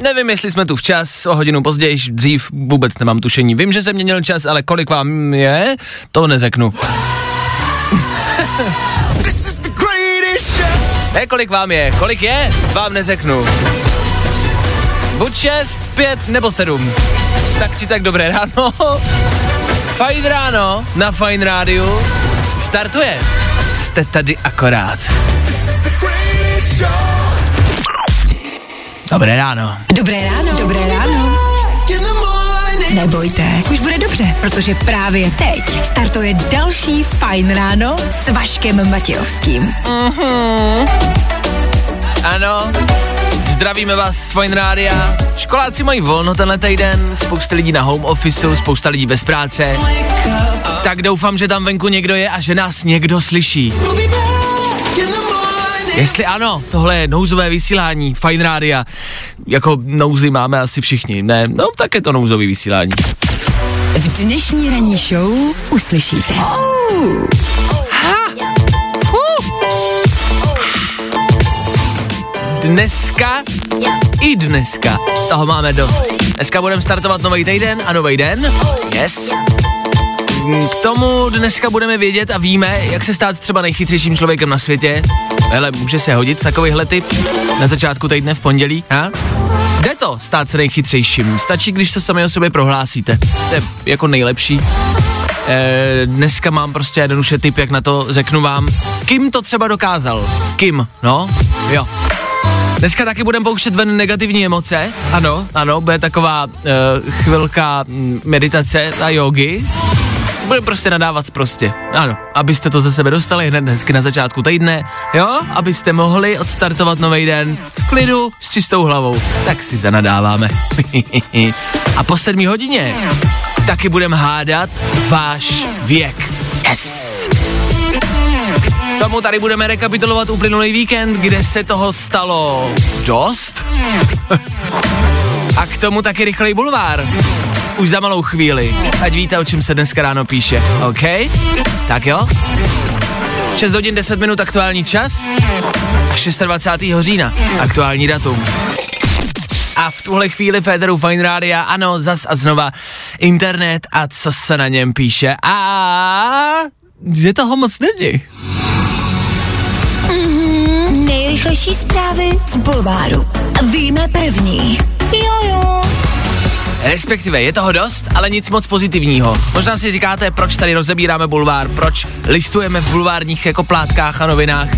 Nevím, jestli jsme tu včas, o hodinu později, dřív vůbec nemám tušení. Vím, že jsem měnil čas, ale kolik vám je, to neřeknu. Ne, kolik vám je, kolik je, vám neřeknu. Buď šest, pět nebo sedm. Tak či tak dobré ráno. Fajn ráno na Fajn rádiu. Startuje. Jste tady akorát. Dobré ráno. Dobré ráno. Dobré ráno. Nebojte, už bude dobře, protože právě teď startuje další Fajn ráno s Vaškem Matějovským. Ano, zdravíme vás z Fine Rádia. Školáci mají volno tenhle týden, spousta lidí na home officeu, spousta lidí bez práce. Tak doufám, že tam venku někdo je a že nás někdo slyší. Jestli ano, tohle je nouzové vysílání Fine Rádia. Jako nouzy máme asi všichni, ne? No, tak je to nouzový vysílání. V dnešní ranní show uslyšíte. Dneska i dneska toho máme dost. Dneska budeme startovat nový týden a nový den. Yes. K tomu dneska budeme vědět a víme, jak se stát třeba nejchytřejším člověkem na světě. Hele, může se hodit takovýhle typ na začátku týdne v pondělí, ha? Jde to stát se nejchytřejším. Stačí, když to sami o sobě prohlásíte. To je jako nejlepší. E, dneska mám prostě jednoduše tip, jak na to řeknu vám. Kim to třeba dokázal? Kim, no? Jo. Dneska taky budeme pouštět ven negativní emoce. Ano, ano, bude taková uh, chvilka mm, meditace a jogy. Budeme prostě nadávat prostě. Ano, abyste to ze sebe dostali hned hezky na začátku týdne, jo? Abyste mohli odstartovat nový den v klidu, s čistou hlavou. Tak si zanadáváme. a po sedmí hodině taky budeme hádat váš věk. Yes! Tomu tady budeme rekapitulovat uplynulý víkend, kde se toho stalo dost. A k tomu taky rychlej bulvár. Už za malou chvíli. Ať víte, o čem se dneska ráno píše. OK? Tak jo? 6 hodin 10 minut aktuální čas a 26. října aktuální datum. A v tuhle chvíli Federu Fine Rádia, ano, zas a znova internet a co se na něm píše. A že toho moc není. Nejrychlejší zprávy z Bulváru. Víme první. Jojo. Respektive je toho dost, ale nic moc pozitivního. Možná si říkáte, proč tady rozebíráme bulvár, proč listujeme v bulvárních jako plátkách a novinách.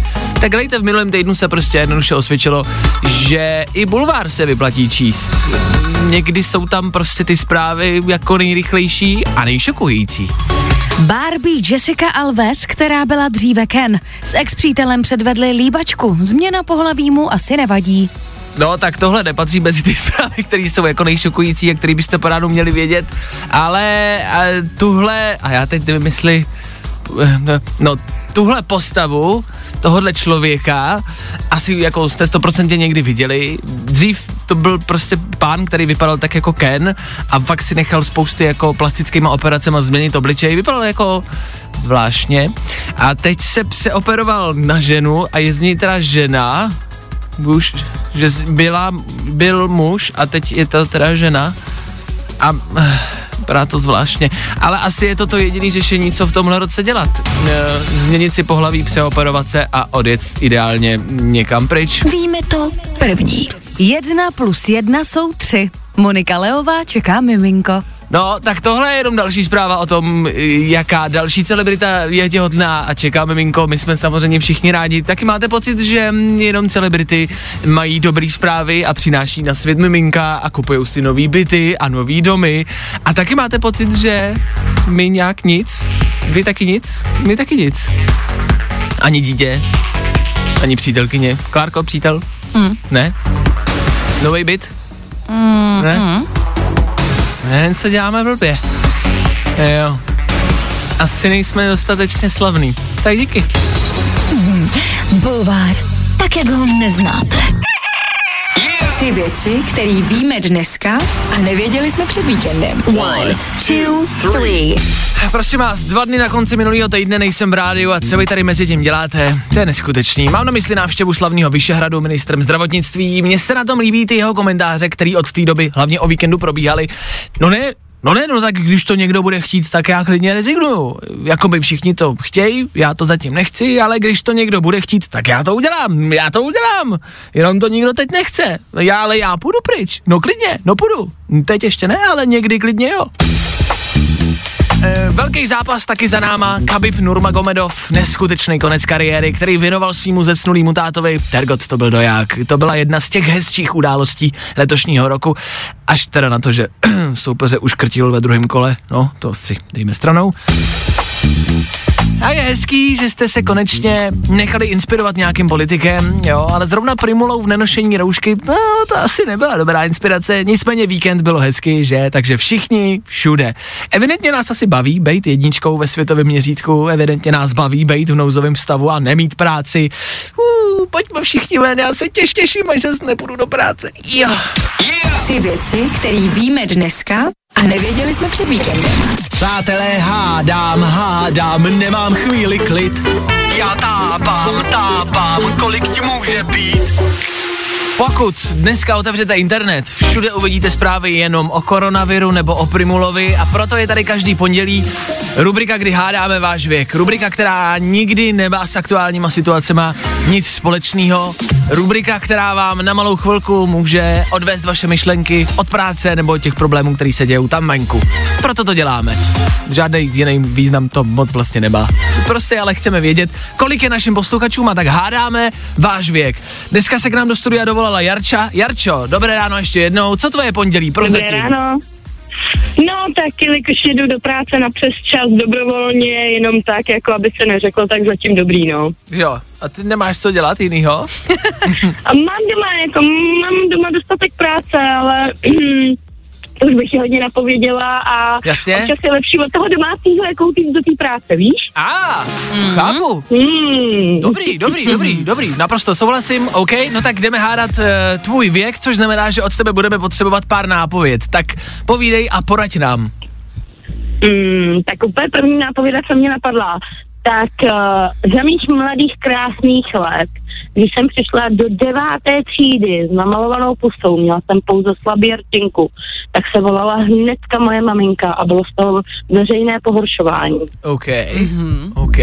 Tak dejte, v minulém týdnu se prostě jednoduše osvědčilo, že i bulvár se vyplatí číst. Někdy jsou tam prostě ty zprávy jako nejrychlejší a nejšokující. Barbie Jessica Alves, která byla dříve Ken, s ex-přítelem předvedli líbačku. Změna pohlaví mu asi nevadí. No, tak tohle nepatří mezi ty zprávy, které jsou jako nejšokující a které byste po ránu měli vědět, ale a tuhle, a já teď jestli, no, tuhle postavu tohohle člověka asi jako jste 100% někdy viděli. Dřív to byl prostě pán, který vypadal tak jako Ken a fakt si nechal spousty jako plastickýma operacemi změnit obličej. Vypadal jako zvláštně. A teď se přeoperoval na ženu a je z něj teda žena, už, že byla, byl muž a teď je to teda žena a eh, vypadá to zvláštně. Ale asi je to to jediné řešení, co v tomhle roce dělat. E, změnit si pohlaví, přeoperovat se a odjet ideálně někam pryč. Víme to první. Jedna plus jedna jsou tři. Monika Leová čeká miminko. No, tak tohle je jenom další zpráva o tom, jaká další celebrita je těhotná a čeká miminko. My jsme samozřejmě všichni rádi. Taky máte pocit, že mm, jenom celebrity mají dobrý zprávy a přináší na svět miminka a kupují si nový byty a nový domy. A taky máte pocit, že my nějak nic, vy taky nic, my taky nic. Ani dítě, ani přítelkyně. Klárko, přítel? Hmm. Ne? Nový byt? Ne? Ne, co děláme blbě. Jo. Asi nejsme dostatečně slavný. Tak díky. Bulvár, tak jak ho neznáte. Tři věci, které víme dneska a nevěděli jsme před víkendem. One, two, three. Prosím vás, dva dny na konci minulého týdne nejsem v rádiu a co vy tady mezi tím děláte? To je neskutečný. Mám na mysli návštěvu slavného Vyšehradu ministrem zdravotnictví. Mně se na tom líbí ty jeho komentáře, který od té doby, hlavně o víkendu, probíhaly. No ne, No ne, no tak když to někdo bude chtít, tak já klidně rezignuju. Jakoby všichni to chtějí, já to zatím nechci, ale když to někdo bude chtít, tak já to udělám, já to udělám. Jenom to nikdo teď nechce. Já, ale já půjdu pryč. No klidně, no půjdu. Teď ještě ne, ale někdy klidně jo. E, velký zápas taky za náma, Khabib Nurmagomedov, neskutečný konec kariéry, který věnoval svýmu zesnulýmu tátovi, Tergot to byl doják. To byla jedna z těch hezčích událostí letošního roku, až teda na to, že soupeře uškrtil ve druhém kole, no to si dejme stranou. A je hezký, že jste se konečně nechali inspirovat nějakým politikem, jo, ale zrovna Primulou v nenošení roušky, no, to asi nebyla dobrá inspirace, nicméně víkend bylo hezký, že, takže všichni všude. Evidentně nás asi baví být jedničkou ve světovém měřítku, evidentně nás baví být v nouzovém stavu a nemít práci. Uh, pojďme všichni ven, já se těž těším, až zase nepůjdu do práce. Jo. Tři věci, které víme dneska a nevěděli jsme před víkendem. Přátelé, hádám, hádám, nemám chvíli klid. Já tápám, tápám, kolik ti může být. Pokud dneska otevřete internet, všude uvidíte zprávy jenom o koronaviru nebo o Primulovi a proto je tady každý pondělí rubrika, kdy hádáme váš věk. Rubrika, která nikdy nemá s aktuálníma situacemi nic společného. Rubrika, která vám na malou chvilku může odvést vaše myšlenky od práce nebo těch problémů, které se dějou tam venku. Proto to děláme. Žádný jiný význam to moc vlastně nemá. Prostě ale chceme vědět, kolik je našim posluchačům a tak hádáme váš věk. Dneska se k nám do studia dovolala Jarča. Jarčo, dobré ráno ještě jednou. Co tvoje pondělí? Dobré Prozatím. ráno. No, tak jelikož jedu do práce na přes čas dobrovolně, jenom tak, jako aby se neřeklo, tak zatím dobrý, no. Jo, a ty nemáš co dělat jinýho? A mám doma, jako mám doma dostatek práce, ale to už bych je hodně napověděla a Jasně. občas je lepší od toho domácího, jako jít do té práce, víš? A, ah, chápu. Hmm. Dobrý, dobrý, dobrý, dobrý, naprosto souhlasím, OK, no tak jdeme hádat uh, tvůj věk, což znamená, že od tebe budeme potřebovat pár nápověd. Tak povídej a poraď nám. Mm, tak úplně první nápověda, co mě napadla, tak uh, za mých mladých krásných let, když jsem přišla do deváté třídy s namalovanou pusou, měla jsem pouze slabý rtinku, tak se volala hnedka moje maminka a bylo z toho veřejné pohoršování. OK, OK,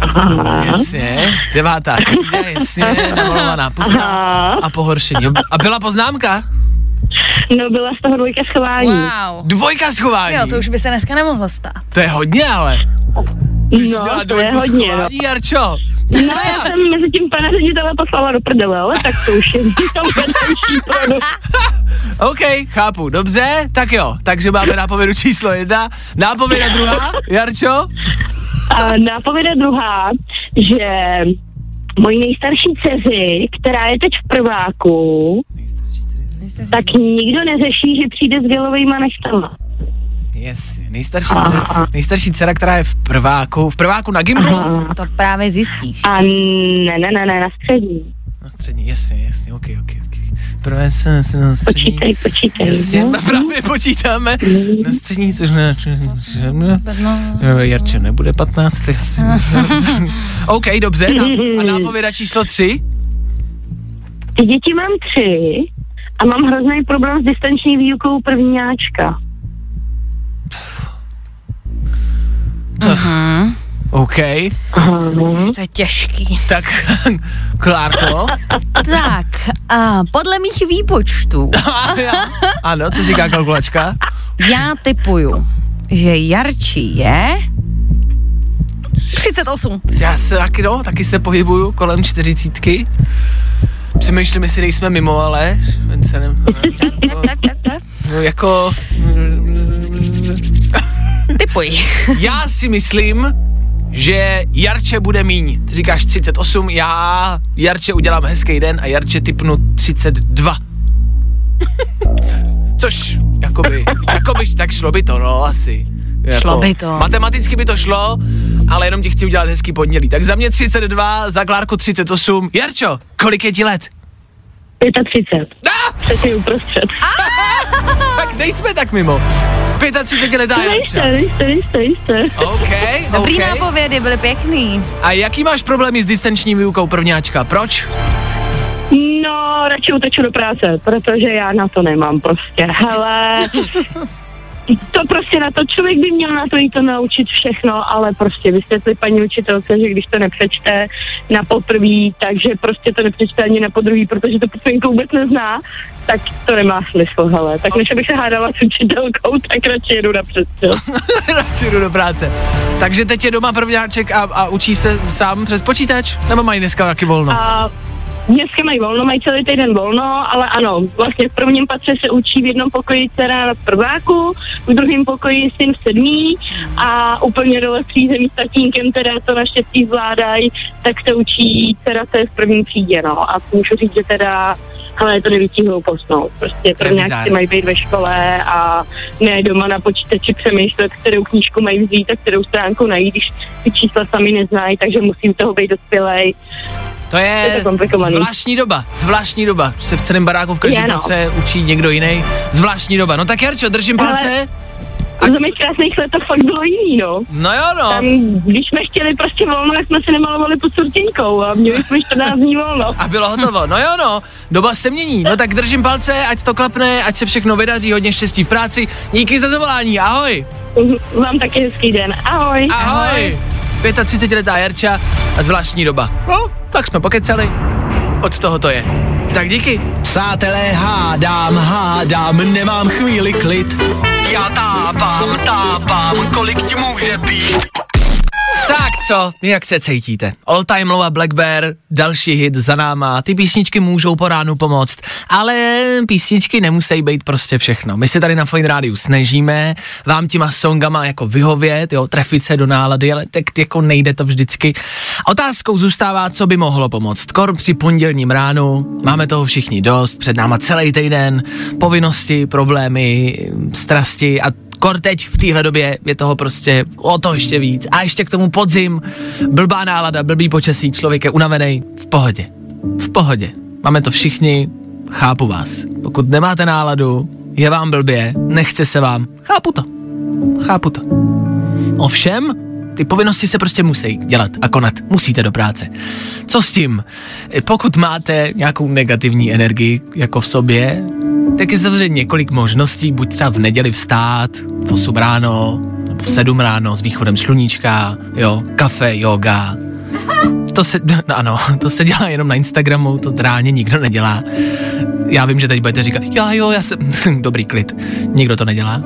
Aha. jasně, devátá třída, jasně, namalovaná pusa Aha. a pohoršení. A byla poznámka? No byla z toho dvojka schování. Wow. Dvojka schování. Jo, to už by se dneska nemohlo stát. To je hodně, ale. Ty jsi měla No, to je hodně. No. Jarčo. no já jsem mezi tím pana ředitele poslala do prdele, ale tak to už je. OK, chápu, dobře, tak jo, takže máme nápovědu číslo jedna, nápověda druhá, Jarčo? A nápověda druhá, že mojí nejstarší dceři, která je teď v prváku, tak nikdo neřeší, že přijde s gelovejma neštama. Yes, nejstarší, dcera, nejstarší dcera, která je v prváku, v prváku na Gimplu. Aha. To právě zjistíš. A ne, ne, ne, ne, na střední. Na střední, jasně, jasně, ok, ok, ok. Prvé se se na střední. Počítej, počítej. Jasně, no. právě počítáme. Na střední, což ne, No. Jarče, nebude 15, asi. OK, dobře, ná, a nápověda číslo 3? Ty děti mám tři a mám hrozný problém s distanční výukou prvníáčka. OK, to je těžký. tak Klárko. Tak, a podle mých výpočtů, ano, co říká kalkulačka? já typuju, že Jarči je 38. Já se taky, no, taky se pohybuju kolem čtyřicítky. Přemýšlím, jestli nejsme mimo, ale se ne, Tak, tak, tak. no, jako Typuj. já si myslím, že Jarče bude míň. Ty říkáš 38, já Jarče udělám hezký den a Jarče typnu 32. Což, jakoby, jakoby, tak šlo by to, no, asi. Jako, Šlo by to. Matematicky by to šlo, ale jenom ti chci udělat hezký pondělí. Tak za mě 32, za Klárku 38. Jarčo, kolik je ti let? 35. Ah, Přesně uprostřed. tak nejsme tak mimo. 35 letá Jarča. Nejste, nejste, nejste, nejste. OK, Dobrý OK. nápovědy, byly pěkný. A jaký máš problémy s distanční výukou prvňáčka? Proč? No, radši uteču do práce, protože já na to nemám prostě. Hele, to prostě na to, člověk by měl na to jít to naučit všechno, ale prostě vysvětlit paní učitelce, že když to nepřečte na poprví, takže prostě to nepřečte ani na podruhý, protože to písmenku vůbec nezná, tak to nemá smysl, hele. Tak než abych se hádala s učitelkou, tak radši jedu na přesčas. Radši jdu do práce. Takže teď je doma prvňáček a, a učí se sám přes počítač? Nebo mají dneska taky volno? A dneska mají volno, mají celý týden volno, ale ano, vlastně v prvním patře se učí v jednom pokoji dcera v prváku, v druhém pokoji syn v sedmý a úplně dole v přízemí s tatínkem, teda to naštěstí zvládají, tak se učí dcera, co je v první třídě, no. A můžu říct, že teda ale to největší hloupost, no. Prostě je prvňáci mají být ve škole a ne doma na počítači přemýšlet, kterou knížku mají vzít a kterou stránku najít, když ty čísla sami neznají, takže musí u toho být dospělej. To je, je to zvláštní doba, zvláštní doba. Se v celém baráku v každém no. učí někdo jiný. Zvláštní doba. No tak Jarčo, držím Ale... palce. A to mých krásných let to fakt bylo jiný, no. No jo, no. Tam, když jsme chtěli prostě volno, tak jsme se nemalovali pod surtinkou a měli jsme 14 dní volno. A bylo hotovo. No jo, no. Doba se mění. No tak držím palce, ať to klapne, ať se všechno vydaří, hodně štěstí v práci. Díky za zavolání, ahoj. Vám taky hezký den, ahoj. Ahoj. ahoj. 35-letá Jarča a zvláštní doba. No, tak jsme pokecali. Od toho to je. Tak díky. Přátelé, hádám, hádám, nemám chvíli klid. Já tápám, tápám, kolik ti může být. Tak co, jak se cítíte? All Time Low a Black Bear, další hit za náma, ty písničky můžou po ránu pomoct, ale písničky nemusí být prostě všechno. My se tady na Fine Rádiu snažíme vám těma songama jako vyhovět, jo, trefit se do nálady, ale tak jako nejde to vždycky. Otázkou zůstává, co by mohlo pomoct. Kor při pondělním ránu, máme toho všichni dost, před náma celý týden, povinnosti, problémy, strasti a kor teď v téhle době je toho prostě o to ještě víc. A ještě k tomu podzim, blbá nálada, blbý počasí, člověk je unavený, v pohodě. V pohodě. Máme to všichni, chápu vás. Pokud nemáte náladu, je vám blbě, nechce se vám, chápu to. Chápu to. Ovšem, ty povinnosti se prostě musí dělat a konat. Musíte do práce. Co s tím? Pokud máte nějakou negativní energii jako v sobě, tak je samozřejmě několik možností, buď třeba v neděli vstát, v 8 ráno, nebo v 7 ráno s východem sluníčka, jo, kafe, yoga. To se, no ano, to se dělá jenom na Instagramu, to reálně nikdo nedělá. Já vím, že teď budete říkat, já jo, já jsem, dobrý klid. Nikdo to nedělá.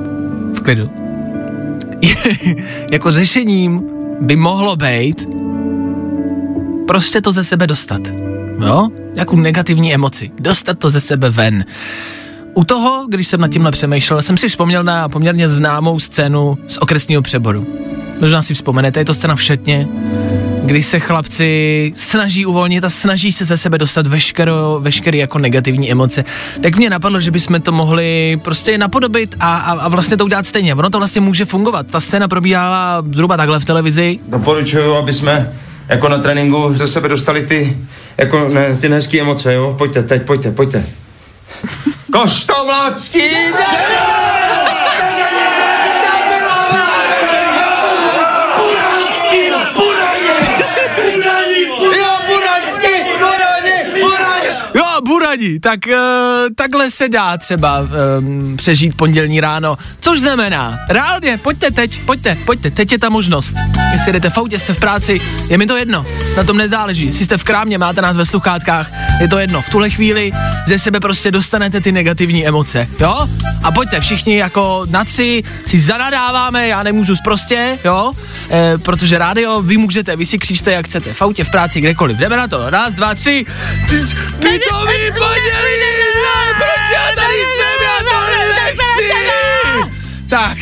V klidu. jako řešením by mohlo být prostě to ze sebe dostat. Jo? Nějakou negativní emoci. Dostat to ze sebe ven. U toho, když jsem nad tímhle přemýšlel, jsem si vzpomněl na poměrně známou scénu z okresního přeboru. Možná si vzpomenete, je to scéna v Šetně, kdy se chlapci snaží uvolnit a snaží se ze sebe dostat veškero, veškeré jako negativní emoce. Tak mě napadlo, že bychom to mohli prostě napodobit a, a, a vlastně to udělat stejně. Ono to vlastně může fungovat. Ta scéna probíhala zhruba takhle v televizi. Doporučuju, aby jsme jako na tréninku ze sebe dostali ty, jako ne, ty nehezký emoce, jo? Pojďte, teď, pojďte, pojďte. Koštovlácký Burani, tak uh, takhle se dá třeba um, přežít pondělní ráno, což znamená, reálně, pojďte teď, pojďte, pojďte, teď je ta možnost. Jestli jdete v autě, jste v práci, je mi to jedno, na tom nezáleží, jestli jste v krámě, máte nás ve sluchátkách, je to jedno, v tuhle chvíli ze sebe prostě dostanete ty negativní emoce, jo? A pojďte všichni jako naci, si zanadáváme, já nemůžu prostě, jo? E, protože rádio vy můžete, vy si křížte jak chcete, v autě, v práci, kdekoliv, jdeme na to, raz, dva, tři, Ty to podělí, ne, proč já tady jsem, já to nechci. Tak,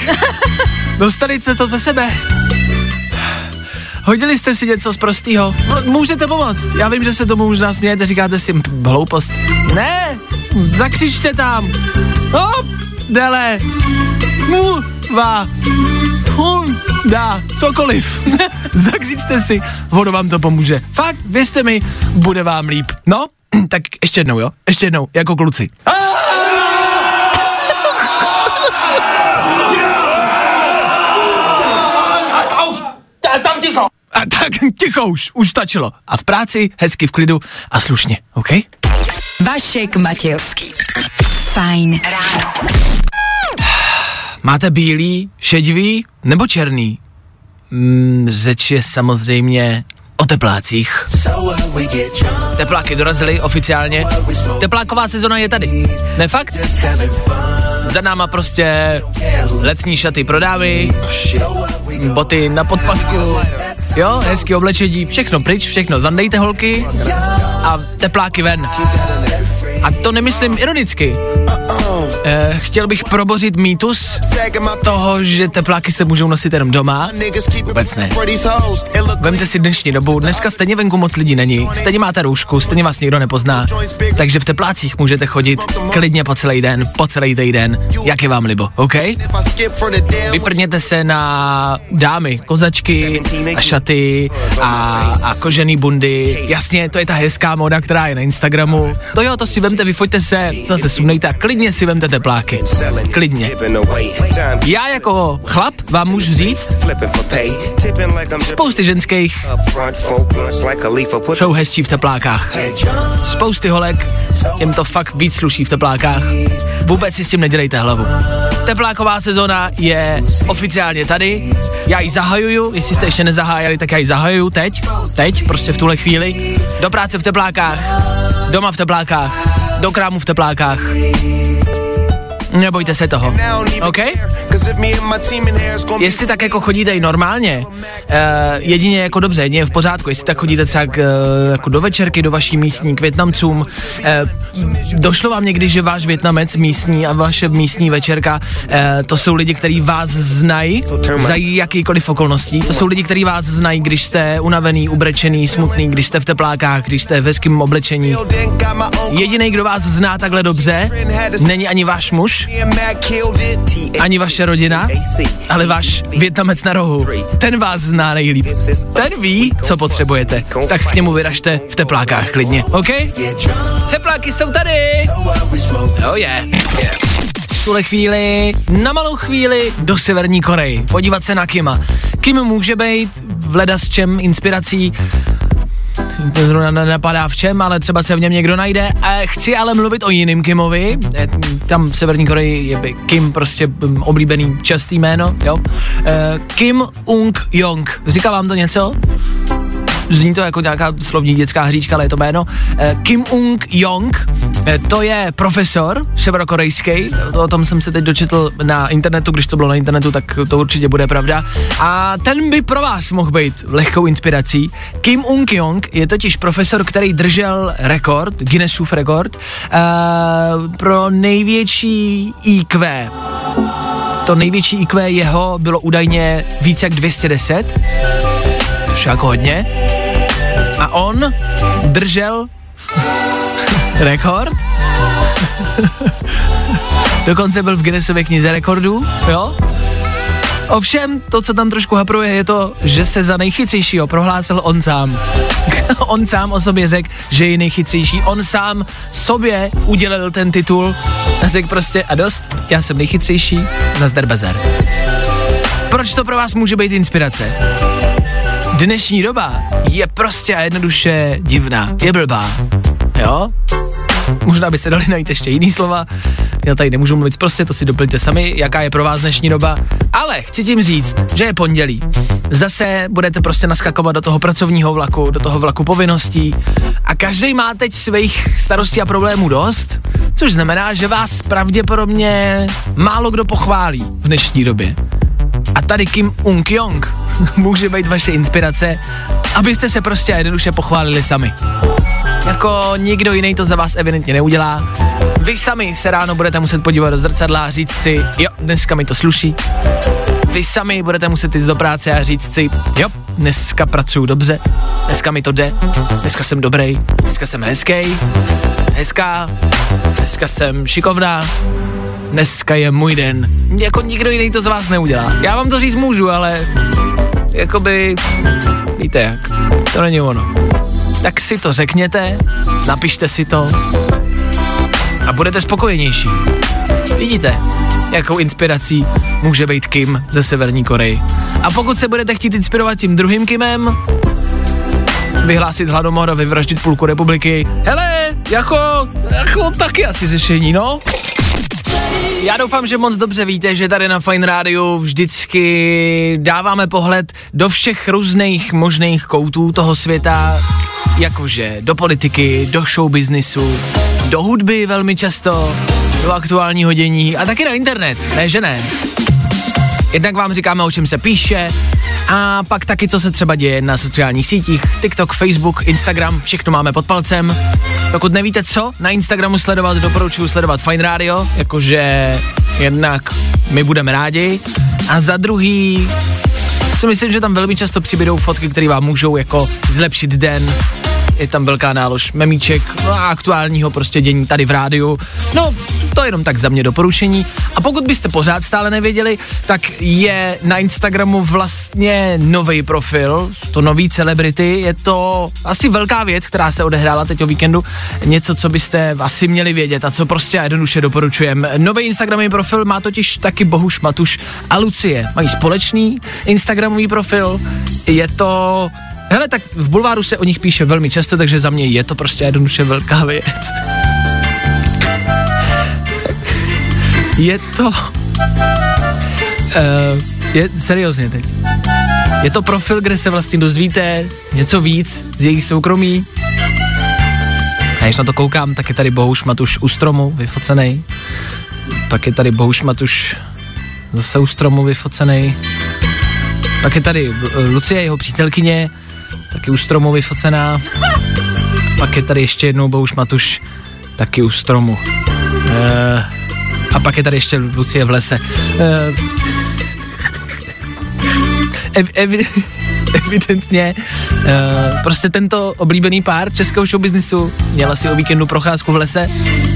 dostanete to ze sebe. Hodili jste si něco z prostýho? Můžete pomoct. Já vím, že se tomu možná smějete, říkáte si "Hm, hloupost. Ne, zakřičte tam. Hop, dele. Mu, va. Hun, dá, cokoliv. Zakřičte si, ono vám to pomůže. Fakt, věřte mi, bude vám líp. No, tak ještě jednou, jo? Ještě jednou, jako kluci. A tak ticho už, už stačilo. A v práci, hezky v klidu a slušně, OK? Vašek Matějovský. Fajn ráno. Máte bílý, šedivý nebo černý? Mm, řeč je samozřejmě o teplácích. Tepláky dorazily oficiálně. Tepláková sezona je tady. Ne fakt? Za náma prostě letní šaty pro dámy, boty na podpadku, jo, hezký oblečení, všechno pryč, všechno zandejte holky a tepláky ven. A to nemyslím ironicky. Eh, chtěl bych probořit mýtus toho, že tepláky se můžou nosit jenom doma. Vůbec ne. Vemte si dnešní dobu, dneska stejně venku moc lidí není, stejně máte roušku, stejně vás nikdo nepozná, takže v teplácích můžete chodit klidně po celý den, po celý týden, jak je vám libo, OK? Vyprněte se na dámy, kozačky a šaty a, a kožený bundy. Jasně, to je ta hezká moda, která je na Instagramu. To jo, to si vemte, vyfoďte se, zase sundejte a klidně si vemte tepláky. Klidně. Já jako chlap vám můžu říct, spousty ženských jsou hezčí v teplákách. Spousty holek, těm to fakt víc sluší v teplákách. Vůbec si s tím nedělejte hlavu. Tepláková sezóna je oficiálně tady. Já ji zahajuju, jestli jste ještě nezahájili, tak já ji zahajuju teď, teď, prostě v tuhle chvíli. Do práce v teplákách, doma v teplákách, do krámu v teplákách. Nebojte se toho, OK? Jestli tak jako chodíte i normálně, uh, jedině jako dobře, jedině v pořádku, jestli tak chodíte třeba k, uh, jako do večerky, do vaší místní, k Větnamcům, uh, došlo vám někdy, že váš Větnamec místní a vaše místní večerka, uh, to jsou lidi, kteří vás znají? Za jakýkoliv okolností, to jsou lidi, kteří vás znají, když jste unavený, ubrečený, smutný, když jste v teplákách, když jste v hezkém oblečení. Jediný, kdo vás zná takhle dobře, není ani váš muž, ani vaše rodina, ale váš Větnamec na rohu. Ten vás zná nejlíp. Ten ví, co potřebujete. Tak k němu vyražte v teplákách klidně, OK? Tepláky jsou tady! Oh yeah. Tuhle chvíli, na malou chvíli do Severní Koreji. Podívat se na Kima. Kim může být v leda s čem inspirací zrovna nenapadá v čem, ale třeba se v něm někdo najde. A chci ale mluvit o jiným Kimovi. Eh, Tam v Severní Koreji je Kim prostě mm, oblíbený častý jméno, jo. Eh, Kim Ung Jong. Říká vám to něco? Zní to jako nějaká slovní dětská hříčka, ale je to jméno. Eh, Kim Ung Jong, eh, to je profesor severokorejský, o tom jsem se teď dočetl na internetu, když to bylo na internetu, tak to určitě bude pravda. A ten by pro vás mohl být lehkou inspirací. Kim Ung Jong je totiž profesor, který držel rekord, Guinnessův rekord, eh, pro největší IQ. To největší IQ jeho bylo údajně více jak 210, což je jako hodně. A on držel rekord. Dokonce byl v Guinnessově knize rekordů, jo? Ovšem, to, co tam trošku hapruje, je to, že se za nejchytřejšího prohlásil on sám. on sám o sobě řekl, že je nejchytřejší. On sám sobě udělal ten titul a řekl prostě a dost, já jsem nejchytřejší, nazdar bazar. Proč to pro vás může být inspirace? Dnešní doba je prostě a jednoduše divná, je blbá, jo? Možná by se dali najít ještě jiný slova, já tady nemůžu mluvit prostě, to si doplňte sami, jaká je pro vás dnešní doba, ale chci tím říct, že je pondělí. Zase budete prostě naskakovat do toho pracovního vlaku, do toho vlaku povinností a každý má teď svých starostí a problémů dost, což znamená, že vás pravděpodobně málo kdo pochválí v dnešní době. A tady Kim Ung Jong může být vaše inspirace, abyste se prostě jednoduše pochválili sami. Jako nikdo jiný to za vás evidentně neudělá. Vy sami se ráno budete muset podívat do zrcadla a říct si, jo, dneska mi to sluší. Vy sami budete muset jít do práce a říct si, jo, dneska pracuju dobře, dneska mi to jde, dneska jsem dobrý, dneska jsem hezký, hezká, dneska jsem šikovná, dneska je můj den. Jako nikdo jiný to z vás neudělá. Já vám to říct můžu, ale jakoby, víte jak, to není ono. Tak si to řekněte, napište si to a budete spokojenější. Vidíte, jakou inspirací může být Kim ze Severní Koreji. A pokud se budete chtít inspirovat tím druhým Kimem, vyhlásit hladomor a vyvraždit půlku republiky, hele, jako, jako taky asi řešení, no. Já doufám, že moc dobře víte, že tady na Fine Radio vždycky dáváme pohled do všech různých možných koutů toho světa, jakože do politiky, do showbiznisu, do hudby velmi často, do aktuálního dění a taky na internet, ne že ne. Jednak vám říkáme, o čem se píše, a pak taky, co se třeba děje na sociálních sítích, TikTok, Facebook, Instagram, všechno máme pod palcem. Pokud nevíte co, na Instagramu sledovat, doporučuji sledovat Fine Radio, jakože jednak my budeme rádi. A za druhý si myslím, že tam velmi často přibydou fotky, které vám můžou jako zlepšit den, je tam velká nálož memíček a aktuálního prostě dění tady v rádiu. No, to jenom tak za mě doporučení. A pokud byste pořád stále nevěděli, tak je na Instagramu vlastně nový profil, to nový celebrity, je to asi velká věc, která se odehrála teď o víkendu, něco, co byste asi měli vědět a co prostě jednoduše doporučujem. Nový Instagramový profil má totiž taky Bohuš Matuš a Lucie. Mají společný Instagramový profil, je to Hele, tak v bulváru se o nich píše velmi často, takže za mě je to prostě jednoduše velká věc. Je to... Uh, je seriózně teď. Je to profil, kde se vlastně dozvíte něco víc z jejich soukromí. A když na to koukám, tak je tady Bohuš Matuš u stromu vyfocený. Pak je tady Bohuš Matuš zase u stromu vyfocený. Pak je tady Lucie, jeho přítelkyně, taky u stromu vyfocená. Pak je tady ještě jednou Bouš Matuš, taky u stromu. E, a pak je tady ještě Lucie v lese. Ev, ev, evidentně e, prostě tento oblíbený pár českého showbiznisu měla si o víkendu procházku v lese,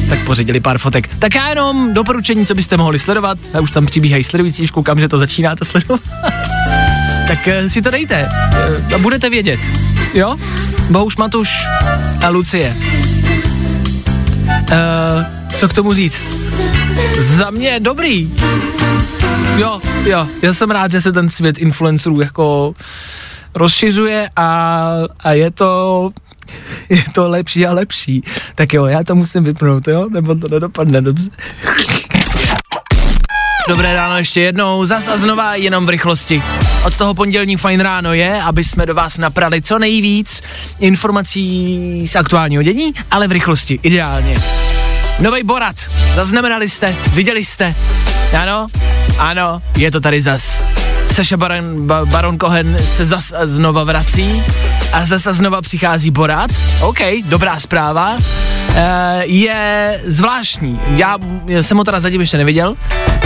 tak pořídili pár fotek. Tak já jenom doporučení, co byste mohli sledovat. A už tam přibíhají sledující, už koukám, že to začínáte sledovat tak uh, si to dejte uh, a budete vědět. Jo? Bohuš Matuš a Lucie. Uh, co k tomu říct? Za mě dobrý. Jo, jo, já jsem rád, že se ten svět influencerů jako rozšiřuje a, a je to je to lepší a lepší. Tak jo, já to musím vypnout, jo? Nebo to nedopadne dobře. Dobré ráno ještě jednou, zas a znova jenom v rychlosti. Od toho pondělní fajn ráno je, aby jsme do vás naprali co nejvíc informací z aktuálního dění, ale v rychlosti, ideálně. Nový Borat, zaznamenali jste, viděli jste, ano, ano, je to tady zas. Saša Baron, ba, Baron Cohen se zas znova vrací a zas a znova přichází Borat. OK, dobrá zpráva. E, je zvláštní. Já jsem ho teda zatím ještě neviděl,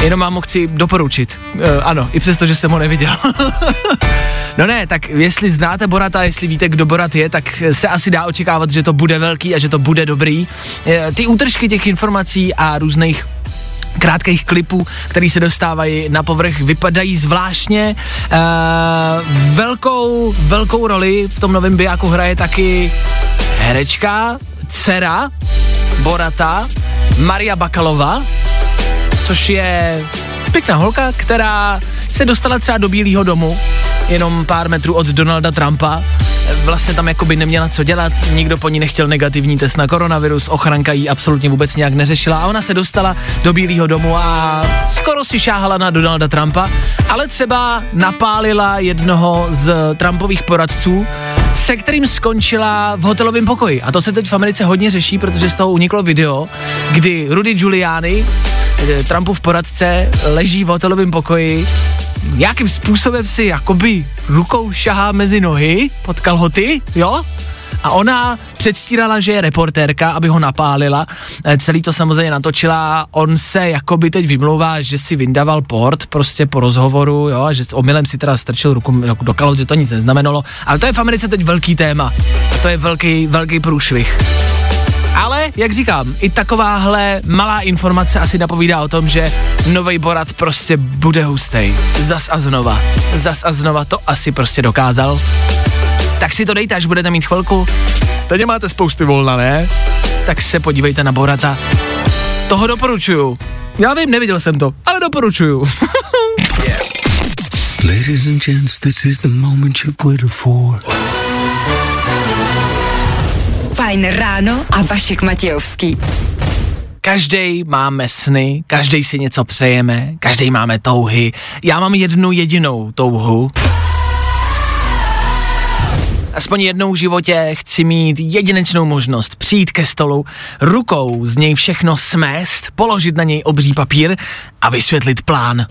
jenom vám ho chci doporučit. E, ano, i přesto, že jsem ho neviděl. no ne, tak jestli znáte Borata, jestli víte, kdo Borat je, tak se asi dá očekávat, že to bude velký a že to bude dobrý. E, ty útržky těch informací a různých krátkých klipů, které se dostávají na povrch, vypadají zvláštně. E, velkou, velkou roli v tom novém bijáku hraje taky herečka, dcera Borata, Maria Bakalova, což je pěkná holka, která se dostala třeba do Bílého domu, jenom pár metrů od Donalda Trumpa. Vlastně tam jakoby neměla co dělat, nikdo po ní nechtěl negativní test na koronavirus, ochranka jí absolutně vůbec nějak neřešila a ona se dostala do Bílého domu a skoro si šáhala na Donalda Trumpa, ale třeba napálila jednoho z Trumpových poradců, se kterým skončila v hotelovém pokoji. A to se teď v Americe hodně řeší, protože z toho uniklo video, kdy Rudy Giuliani, Trumpův poradce, leží v hotelovém pokoji, nějakým způsobem si jakoby rukou šahá mezi nohy pod kalhoty, jo? A ona předstírala, že je reportérka, aby ho napálila. Eh, Celý to samozřejmě natočila. On se jakoby teď vymlouvá, že si vyndaval port prostě po rozhovoru, jo, a že omylem si teda strčil ruku do kalot, že to nic neznamenalo. Ale to je v Americe teď velký téma. A to je velký, velký průšvih. Ale, jak říkám, i takováhle malá informace asi napovídá o tom, že nový Borat prostě bude hustý. Zas a znova. Zas a znova to asi prostě dokázal. Tak si to dejte, až budete mít chvilku. Stejně máte spousty volna, ne? Tak se podívejte na Borata. Toho doporučuju. Já vím, neviděl jsem to, ale doporučuju. Ladies and gents, this is the moment you've waited for. Fajn ráno a Vašek Matějovský. Každý máme sny, každý si něco přejeme, každý máme touhy. Já mám jednu jedinou touhu. Aspoň jednou v životě chci mít jedinečnou možnost přijít ke stolu, rukou z něj všechno smést, položit na něj obří papír a vysvětlit plán.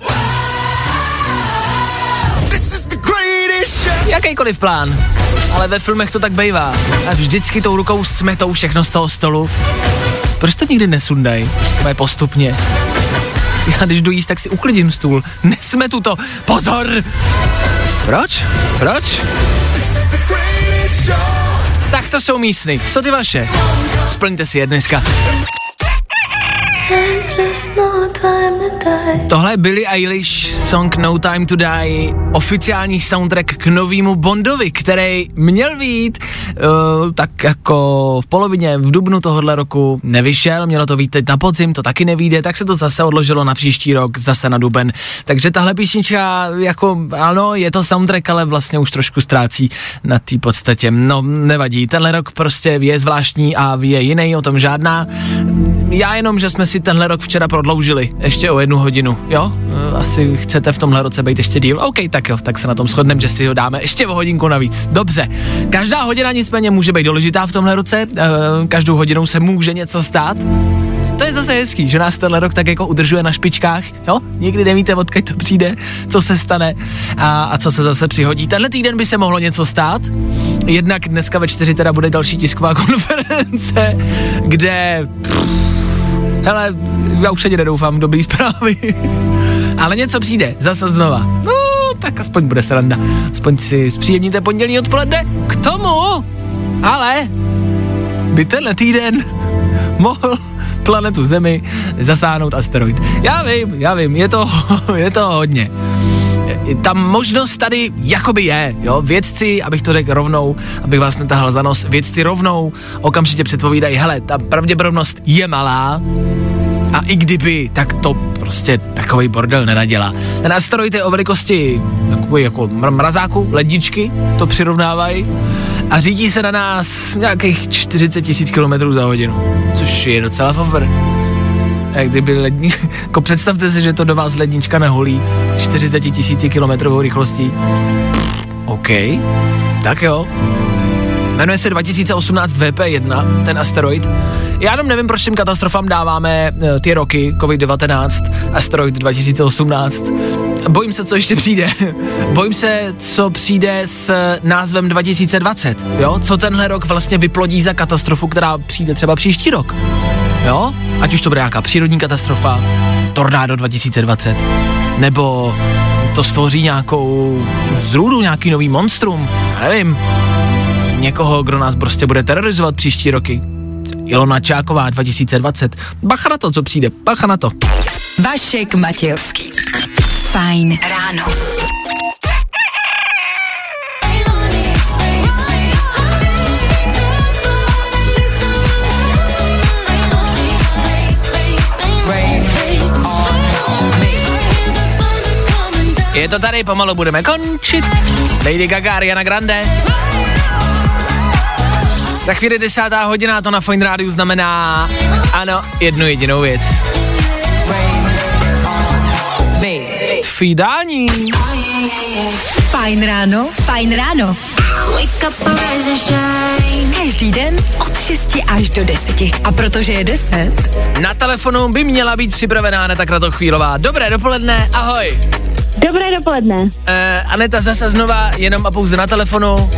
Jakýkoliv plán. Ale ve filmech to tak bývá. A vždycky tou rukou smetou všechno z toho stolu. Proč to nikdy nesundaj? Moje postupně. Já když jdu jíst, tak si uklidím stůl. Nesmetu to. Pozor! Proč? Proč? Tak to jsou mý sny. Co ty vaše? Splňte si je dneska. Tohle je Billie Eilish, song No Time to Die, oficiální soundtrack k novému Bondovi, který měl být uh, tak jako v polovině, v dubnu tohohle roku nevyšel, mělo to být teď na podzim, to taky nevíde, tak se to zase odložilo na příští rok, zase na duben. Takže tahle písnička, jako ano, je to soundtrack, ale vlastně už trošku ztrácí na té podstatě. No, nevadí, tenhle rok prostě je zvláštní a je jiný, o tom žádná. Já jenom, že jsme si tenhle rok včera prodloužili ještě o jednu hodinu, jo? E, Asi chcete v tomhle roce být ještě díl? OK, tak jo, tak se na tom shodneme, že si ho dáme ještě o hodinku navíc. Dobře. Každá hodina nicméně může být důležitá v tomhle roce, e, každou hodinou se může něco stát. To je zase hezký, že nás tenhle rok tak jako udržuje na špičkách, jo? Nikdy nevíte, odkud to přijde, co se stane a, a co se zase přihodí. Tenhle týden by se mohlo něco stát. Jednak dneska ve čtyři teda bude další tisková konference, kde... Hele, já už ani nedoufám, dobrý zprávy. Ale něco přijde, zase znova. No, tak aspoň bude sranda. Aspoň si zpříjemníte pondělí odpoledne. K tomu, ale by tenhle týden mohl planetu Zemi zasáhnout asteroid. Já vím, já vím, je to, je to hodně. Ta možnost tady jakoby je, jo, vědci, abych to řekl rovnou, abych vás netahal za nos, vědci rovnou okamžitě předpovídají, hele, ta pravděpodobnost je malá, a i kdyby, tak to prostě takový bordel nenadělá. Ten asteroid je o velikosti takový jako mr- mrazáku, ledničky, to přirovnávají a řídí se na nás nějakých 40 tisíc km za hodinu, což je docela fofr. Jak kdyby ledni... jako představte si, že to do vás lednička neholí 40 tisíci kilometrovou rychlostí. OK, tak jo. Jmenuje se 2018 VP1, ten asteroid. Já jenom nevím, proč těm katastrofám dáváme eh, ty roky, COVID-19, asteroid 2018. Bojím se, co ještě přijde. Bojím se, co přijde s názvem 2020, jo? Co tenhle rok vlastně vyplodí za katastrofu, která přijde třeba příští rok. Jo? Ať už to bude nějaká přírodní katastrofa, tornádo 2020, nebo to stvoří nějakou zrůdu, nějaký nový monstrum, já nevím, někoho, kdo nás prostě bude terorizovat příští roky. Ilona Čáková 2020. Bacha na to, co přijde, bacha na to. Vašek Matějovský. Fajn ráno. Je to tady, pomalu budeme končit. Lady Gaga, Ariana Grande. Za chvíli desátá hodina to na Fine Rádiu znamená, ano, jednu jedinou věc. Stvídání. Fajn ráno, fajn ráno. Každý den od 6 až do 10. A protože je 10, Na telefonu by měla být připravená Aneta Kratochvílová. Dobré dopoledne, ahoj. Dobré dopoledne. Uh, Aneta zase znova jenom a pouze na telefonu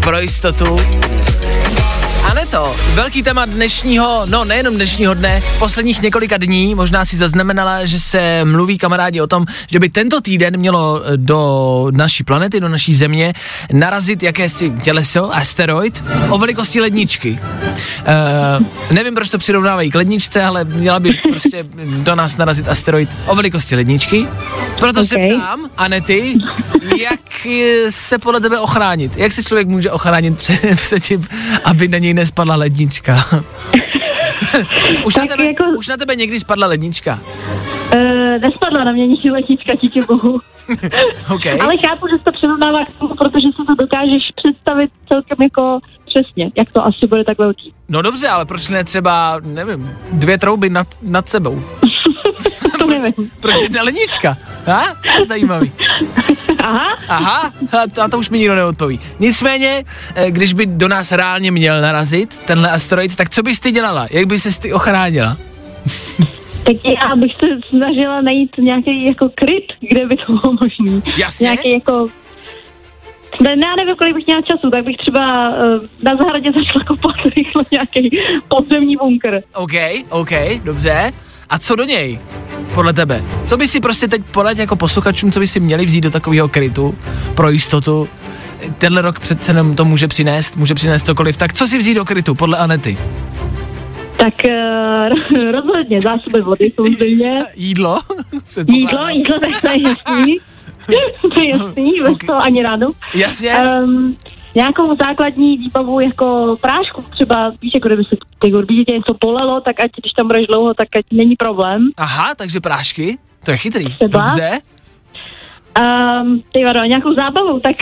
pro jistotu. To velký téma dnešního, no nejenom dnešního dne, posledních několika dní, možná si zaznamenala, že se mluví kamarádi o tom, že by tento týden mělo eh, do naší planety, do naší země narazit jakési těleso, asteroid, o velikosti ledničky. Uh, nevím, proč to přirovnávají k ledničce, ale měla by prostě do nás narazit asteroid o velikosti ledničky. Proto okay. se ptám, Anety, jak eh, se podle tebe ochránit? Jak se člověk může ochránit před, tím, aby na něj nespadla lednička? už, na tebe, jako- už na tebe někdy spadla lednička? Uh, nespadla na mě nikdy letnička, díky bohu. OK. Ale chápu, že se to přirovnává k tomu, protože si to dokážeš představit celkem jako přesně, jak to asi bude tak velký. No dobře, ale proč ne třeba, nevím, dvě trouby nad, nad sebou? To nevím. Proč jedna lednička? Je zajímavý. Aha, Aha, a to, a to už mi nikdo neodpoví. Nicméně, eh, když by do nás reálně měl narazit tenhle asteroid, tak co bys ty dělala? Jak by ses ty ochránila? tak já bych se snažila najít nějaký jako kryt, kde by to bylo možný. Jasně. Nějaký jako ne, já nevím, kolik bych měla času, tak bych třeba uh, na zahradě začala kopat rychle nějaký podzemní bunkr. OK, OK, dobře. A co do něj? Podle tebe. Co by si prostě teď poradil jako posluchačům, co by si měli vzít do takového krytu pro jistotu? Tenhle rok přece jenom to může přinést, může přinést cokoliv. Tak co si vzít do krytu, podle Anety? Tak uh, rozhodně zásoby vody samozřejmě. Jídlo? Jídlo, jídlo, tak to je jasný. to je jasný, bez Ok. toho ani ráno. Jasně? Um, nějakou základní výbavu jako prášku třeba, víš, jako kdyby se ty určitě něco polelo, tak ať když tam budeš dlouho, tak ať není problém. Aha, takže prášky? To je chytrý. Třeba? Dobře. Um, ty vado, nějakou zábavu, tak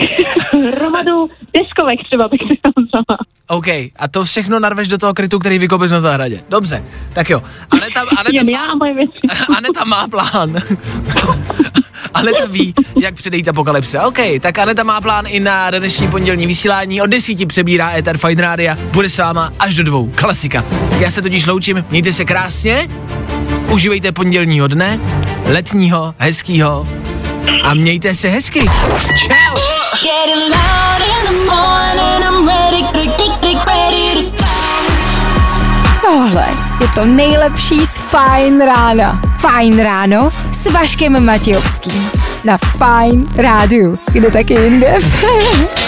hromadu deskovek třeba bych si tam vzala. OK, a to všechno narveš do toho krytu, který vykopeš na zahradě. Dobře, tak jo. Aneta, Aneta, Jen já a moje věci. Aneta má plán. Aneta ví, jak předejít apokalypse. OK, tak Aneta má plán i na dnešní pondělní vysílání. Od desíti přebírá Ether Fine Rádia. Bude s váma až do dvou. Klasika. Já se totiž loučím. Mějte se krásně. Užívejte pondělního dne. Letního, hezkýho. A mějte se hezky. Čau. Getting loud in the morning, I'm ready, ready, ready to Tohle je to nejlepší z Fajn rána. Fajn ráno s Vaškem Matějovským. Na Fajn rádiu. Kde taky jinde?